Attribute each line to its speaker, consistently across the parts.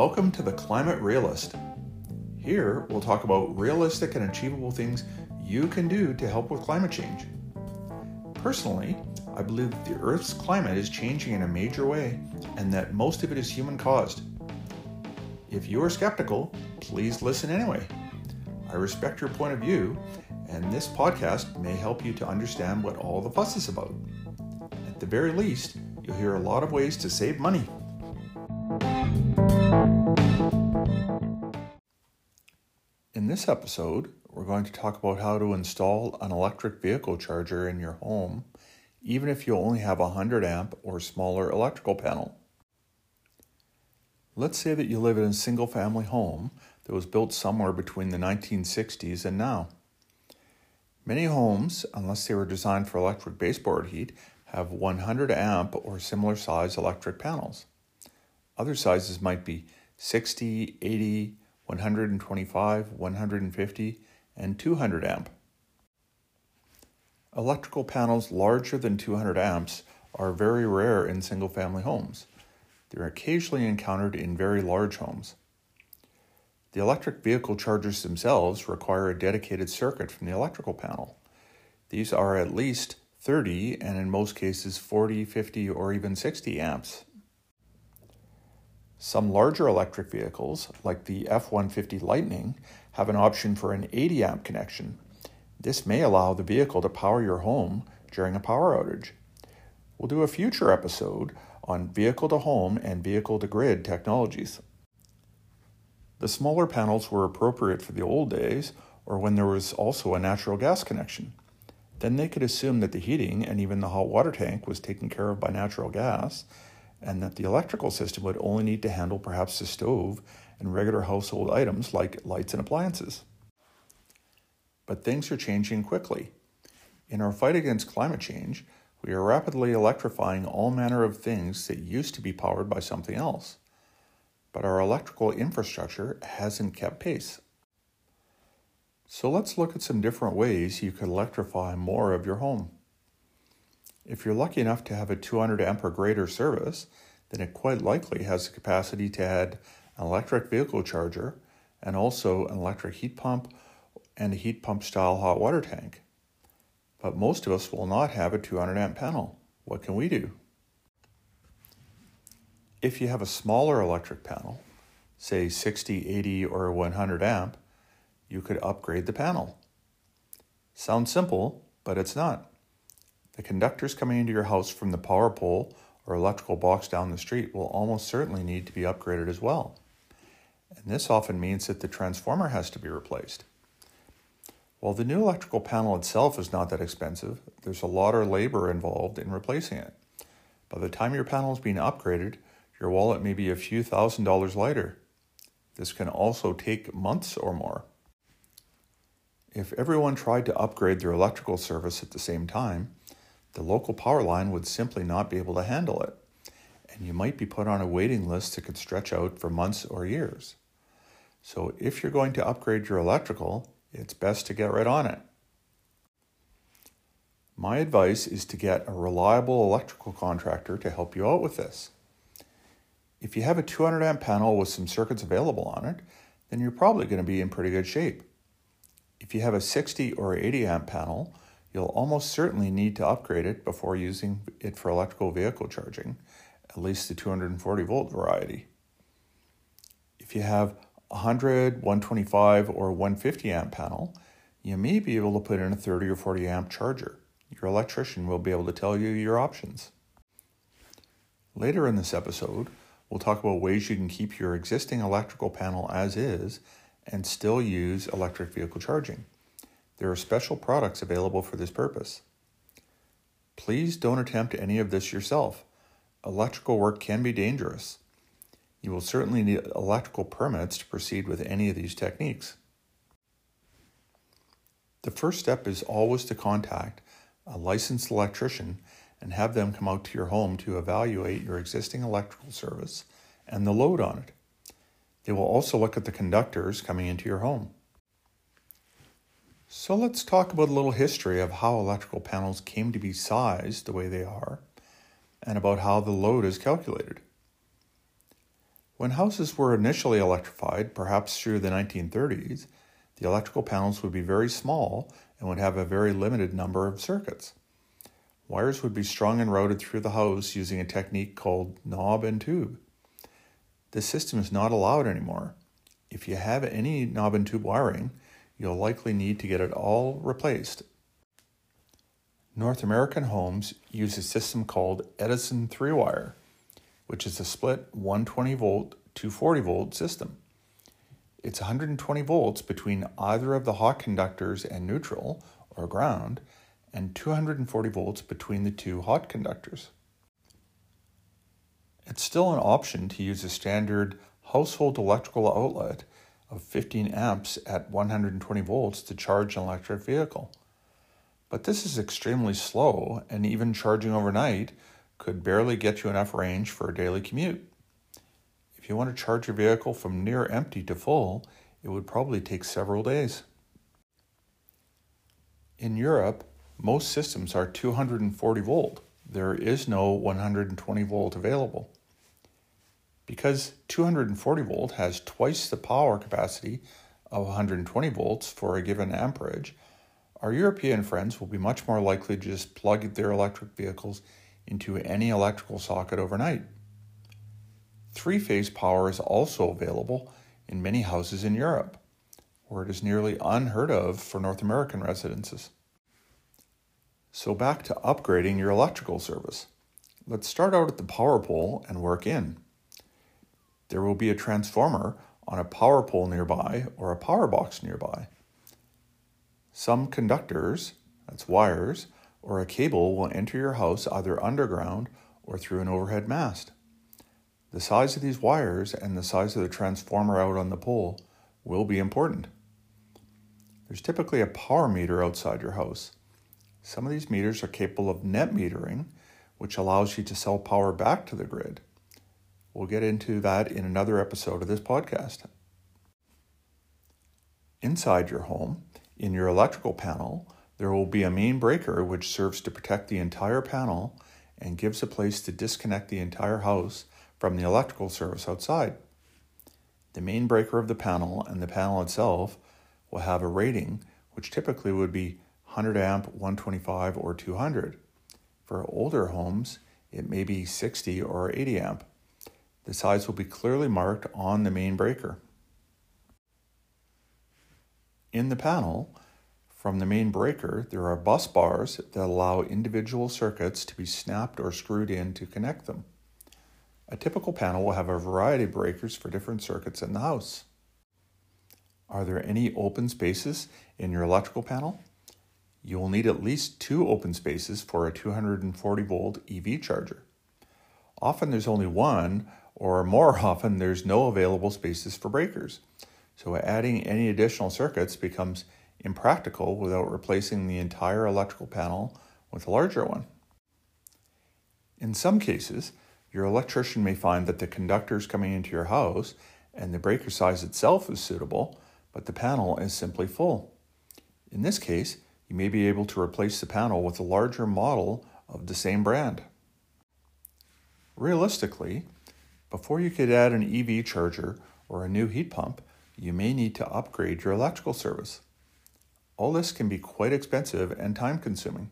Speaker 1: welcome to the Climate Realist. Here, we'll talk about realistic and achievable things you can do to help with climate change. Personally, I believe that the Earth's climate is changing in a major way and that most of it is human caused. If you are skeptical, please listen anyway. I respect your point of view, and this podcast may help you to understand what all the fuss is about. At the very least, you'll hear a lot of ways to save money. This episode, we're going to talk about how to install an electric vehicle charger in your home, even if you only have a 100 amp or smaller electrical panel. Let's say that you live in a single family home that was built somewhere between the 1960s and now. Many homes, unless they were designed for electric baseboard heat, have 100 amp or similar size electric panels. Other sizes might be 60, 80, 125, 150, and 200 amp. Electrical panels larger than 200 amps are very rare in single family homes. They're occasionally encountered in very large homes. The electric vehicle chargers themselves require a dedicated circuit from the electrical panel. These are at least 30 and in most cases 40, 50, or even 60 amps. Some larger electric vehicles, like the F 150 Lightning, have an option for an 80 amp connection. This may allow the vehicle to power your home during a power outage. We'll do a future episode on vehicle to home and vehicle to grid technologies. The smaller panels were appropriate for the old days or when there was also a natural gas connection. Then they could assume that the heating and even the hot water tank was taken care of by natural gas and that the electrical system would only need to handle perhaps the stove and regular household items like lights and appliances. But things are changing quickly. In our fight against climate change, we are rapidly electrifying all manner of things that used to be powered by something else. But our electrical infrastructure hasn't kept pace. So let's look at some different ways you could electrify more of your home. If you're lucky enough to have a 200 amp or greater service, then it quite likely has the capacity to add an electric vehicle charger and also an electric heat pump and a heat pump style hot water tank. But most of us will not have a 200 amp panel. What can we do? If you have a smaller electric panel, say 60, 80, or 100 amp, you could upgrade the panel. Sounds simple, but it's not. The conductors coming into your house from the power pole or electrical box down the street will almost certainly need to be upgraded as well. And this often means that the transformer has to be replaced. While the new electrical panel itself is not that expensive, there's a lot of labor involved in replacing it. By the time your panel is being upgraded, your wallet may be a few thousand dollars lighter. This can also take months or more. If everyone tried to upgrade their electrical service at the same time, the local power line would simply not be able to handle it, and you might be put on a waiting list that could stretch out for months or years. So, if you're going to upgrade your electrical, it's best to get right on it. My advice is to get a reliable electrical contractor to help you out with this. If you have a 200 amp panel with some circuits available on it, then you're probably going to be in pretty good shape. If you have a 60 or 80 amp panel, You'll almost certainly need to upgrade it before using it for electrical vehicle charging, at least the 240 volt variety. If you have 100, 125, or 150 amp panel, you may be able to put in a 30 or 40 amp charger. Your electrician will be able to tell you your options. Later in this episode, we'll talk about ways you can keep your existing electrical panel as is and still use electric vehicle charging. There are special products available for this purpose. Please don't attempt any of this yourself. Electrical work can be dangerous. You will certainly need electrical permits to proceed with any of these techniques. The first step is always to contact a licensed electrician and have them come out to your home to evaluate your existing electrical service and the load on it. They will also look at the conductors coming into your home. So let's talk about a little history of how electrical panels came to be sized the way they are and about how the load is calculated. When houses were initially electrified, perhaps through the 1930s, the electrical panels would be very small and would have a very limited number of circuits. Wires would be strung and routed through the house using a technique called knob and tube. This system is not allowed anymore. If you have any knob and tube wiring, you'll likely need to get it all replaced. North American homes use a system called Edison three wire, which is a split 120 volt 240 volt system. It's 120 volts between either of the hot conductors and neutral or ground, and 240 volts between the two hot conductors. It's still an option to use a standard household electrical outlet of 15 amps at 120 volts to charge an electric vehicle. But this is extremely slow, and even charging overnight could barely get you enough range for a daily commute. If you want to charge your vehicle from near empty to full, it would probably take several days. In Europe, most systems are 240 volt. There is no 120 volt available. Because 240 volt has twice the power capacity of 120 volts for a given amperage, our European friends will be much more likely to just plug their electric vehicles into any electrical socket overnight. Three phase power is also available in many houses in Europe, where it is nearly unheard of for North American residences. So, back to upgrading your electrical service. Let's start out at the power pole and work in there will be a transformer on a power pole nearby or a power box nearby. Some conductors, that's wires, or a cable will enter your house either underground or through an overhead mast. The size of these wires and the size of the transformer out on the pole will be important. There's typically a power meter outside your house. Some of these meters are capable of net metering, which allows you to sell power back to the grid. We'll get into that in another episode of this podcast. Inside your home, in your electrical panel, there will be a main breaker which serves to protect the entire panel and gives a place to disconnect the entire house from the electrical service outside. The main breaker of the panel and the panel itself will have a rating which typically would be 100 amp, 125, or 200. For older homes, it may be 60 or 80 amp. The size will be clearly marked on the main breaker. In the panel, from the main breaker, there are bus bars that allow individual circuits to be snapped or screwed in to connect them. A typical panel will have a variety of breakers for different circuits in the house. Are there any open spaces in your electrical panel? You will need at least two open spaces for a 240 volt EV charger. Often there's only one or more often there's no available spaces for breakers. So adding any additional circuits becomes impractical without replacing the entire electrical panel with a larger one. In some cases, your electrician may find that the conductors coming into your house and the breaker size itself is suitable, but the panel is simply full. In this case, you may be able to replace the panel with a larger model of the same brand. Realistically, before you could add an EV charger or a new heat pump, you may need to upgrade your electrical service. All this can be quite expensive and time consuming.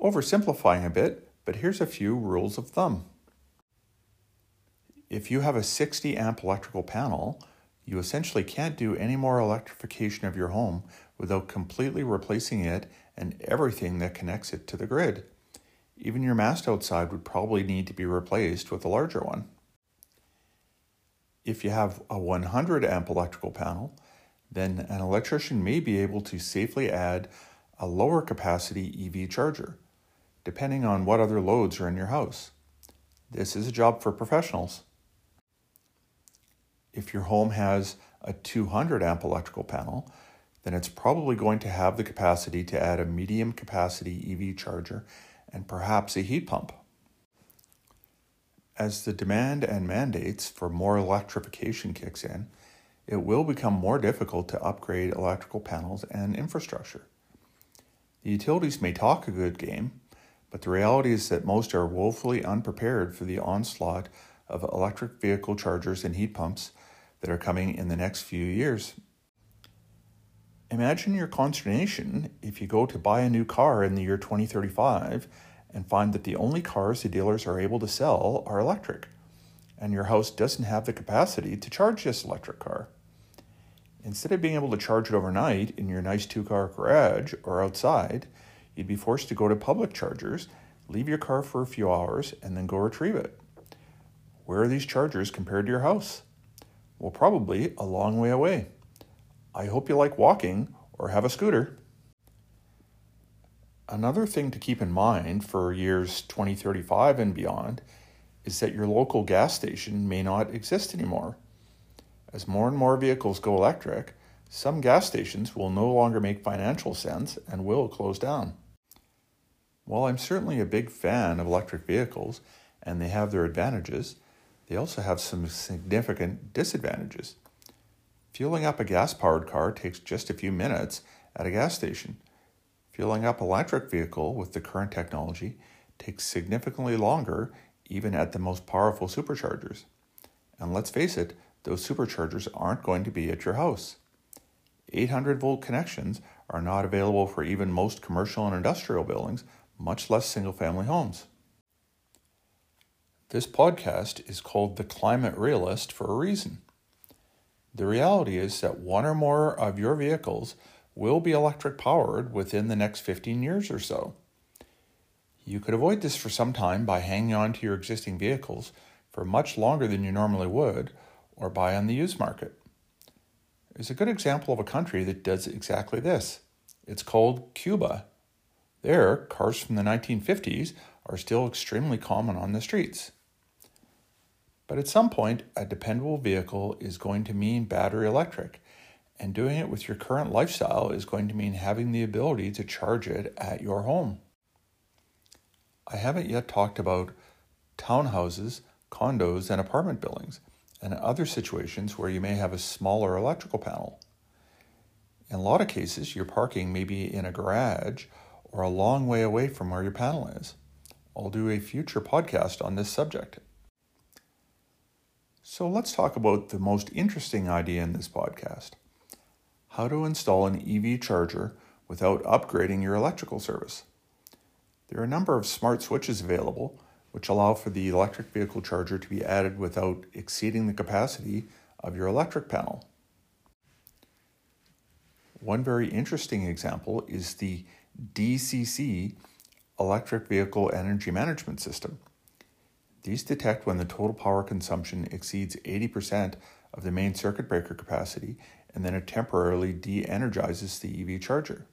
Speaker 1: Oversimplifying a bit, but here's a few rules of thumb. If you have a 60 amp electrical panel, you essentially can't do any more electrification of your home without completely replacing it and everything that connects it to the grid. Even your mast outside would probably need to be replaced with a larger one. If you have a 100 amp electrical panel, then an electrician may be able to safely add a lower capacity EV charger, depending on what other loads are in your house. This is a job for professionals. If your home has a 200 amp electrical panel, then it's probably going to have the capacity to add a medium capacity EV charger and perhaps a heat pump. As the demand and mandates for more electrification kicks in, it will become more difficult to upgrade electrical panels and infrastructure. The utilities may talk a good game, but the reality is that most are woefully unprepared for the onslaught of electric vehicle chargers and heat pumps that are coming in the next few years. Imagine your consternation if you go to buy a new car in the year 2035 and find that the only cars the dealers are able to sell are electric, and your house doesn't have the capacity to charge this electric car. Instead of being able to charge it overnight in your nice two car garage or outside, you'd be forced to go to public chargers, leave your car for a few hours, and then go retrieve it. Where are these chargers compared to your house? Well, probably a long way away. I hope you like walking or have a scooter. Another thing to keep in mind for years 2035 and beyond is that your local gas station may not exist anymore. As more and more vehicles go electric, some gas stations will no longer make financial sense and will close down. While I'm certainly a big fan of electric vehicles and they have their advantages, they also have some significant disadvantages. Fueling up a gas powered car takes just a few minutes at a gas station. Fueling up an electric vehicle with the current technology takes significantly longer even at the most powerful superchargers. And let's face it, those superchargers aren't going to be at your house. 800 volt connections are not available for even most commercial and industrial buildings, much less single family homes. This podcast is called The Climate Realist for a reason. The reality is that one or more of your vehicles will be electric powered within the next 15 years or so. You could avoid this for some time by hanging on to your existing vehicles for much longer than you normally would or buy on the used market. There's a good example of a country that does exactly this. It's called Cuba. There, cars from the 1950s are still extremely common on the streets. But at some point, a dependable vehicle is going to mean battery electric, and doing it with your current lifestyle is going to mean having the ability to charge it at your home. I haven't yet talked about townhouses, condos, and apartment buildings, and other situations where you may have a smaller electrical panel. In a lot of cases, your parking may be in a garage or a long way away from where your panel is. I'll do a future podcast on this subject. So let's talk about the most interesting idea in this podcast how to install an EV charger without upgrading your electrical service. There are a number of smart switches available which allow for the electric vehicle charger to be added without exceeding the capacity of your electric panel. One very interesting example is the DCC Electric Vehicle Energy Management System. These detect when the total power consumption exceeds 80% of the main circuit breaker capacity, and then it temporarily de energizes the EV charger.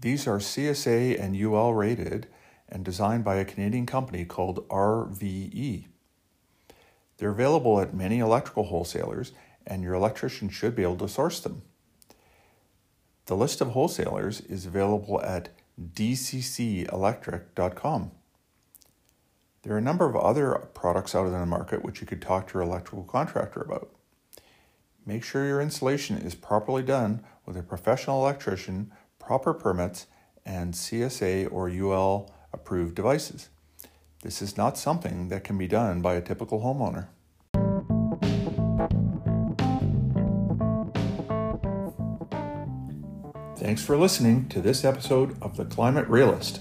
Speaker 1: These are CSA and UL rated and designed by a Canadian company called RVE. They're available at many electrical wholesalers, and your electrician should be able to source them. The list of wholesalers is available at dccelectric.com. There are a number of other products out in the market which you could talk to your electrical contractor about. Make sure your installation is properly done with a professional electrician, proper permits, and CSA or UL approved devices. This is not something that can be done by a typical homeowner. Thanks for listening to this episode of The Climate Realist.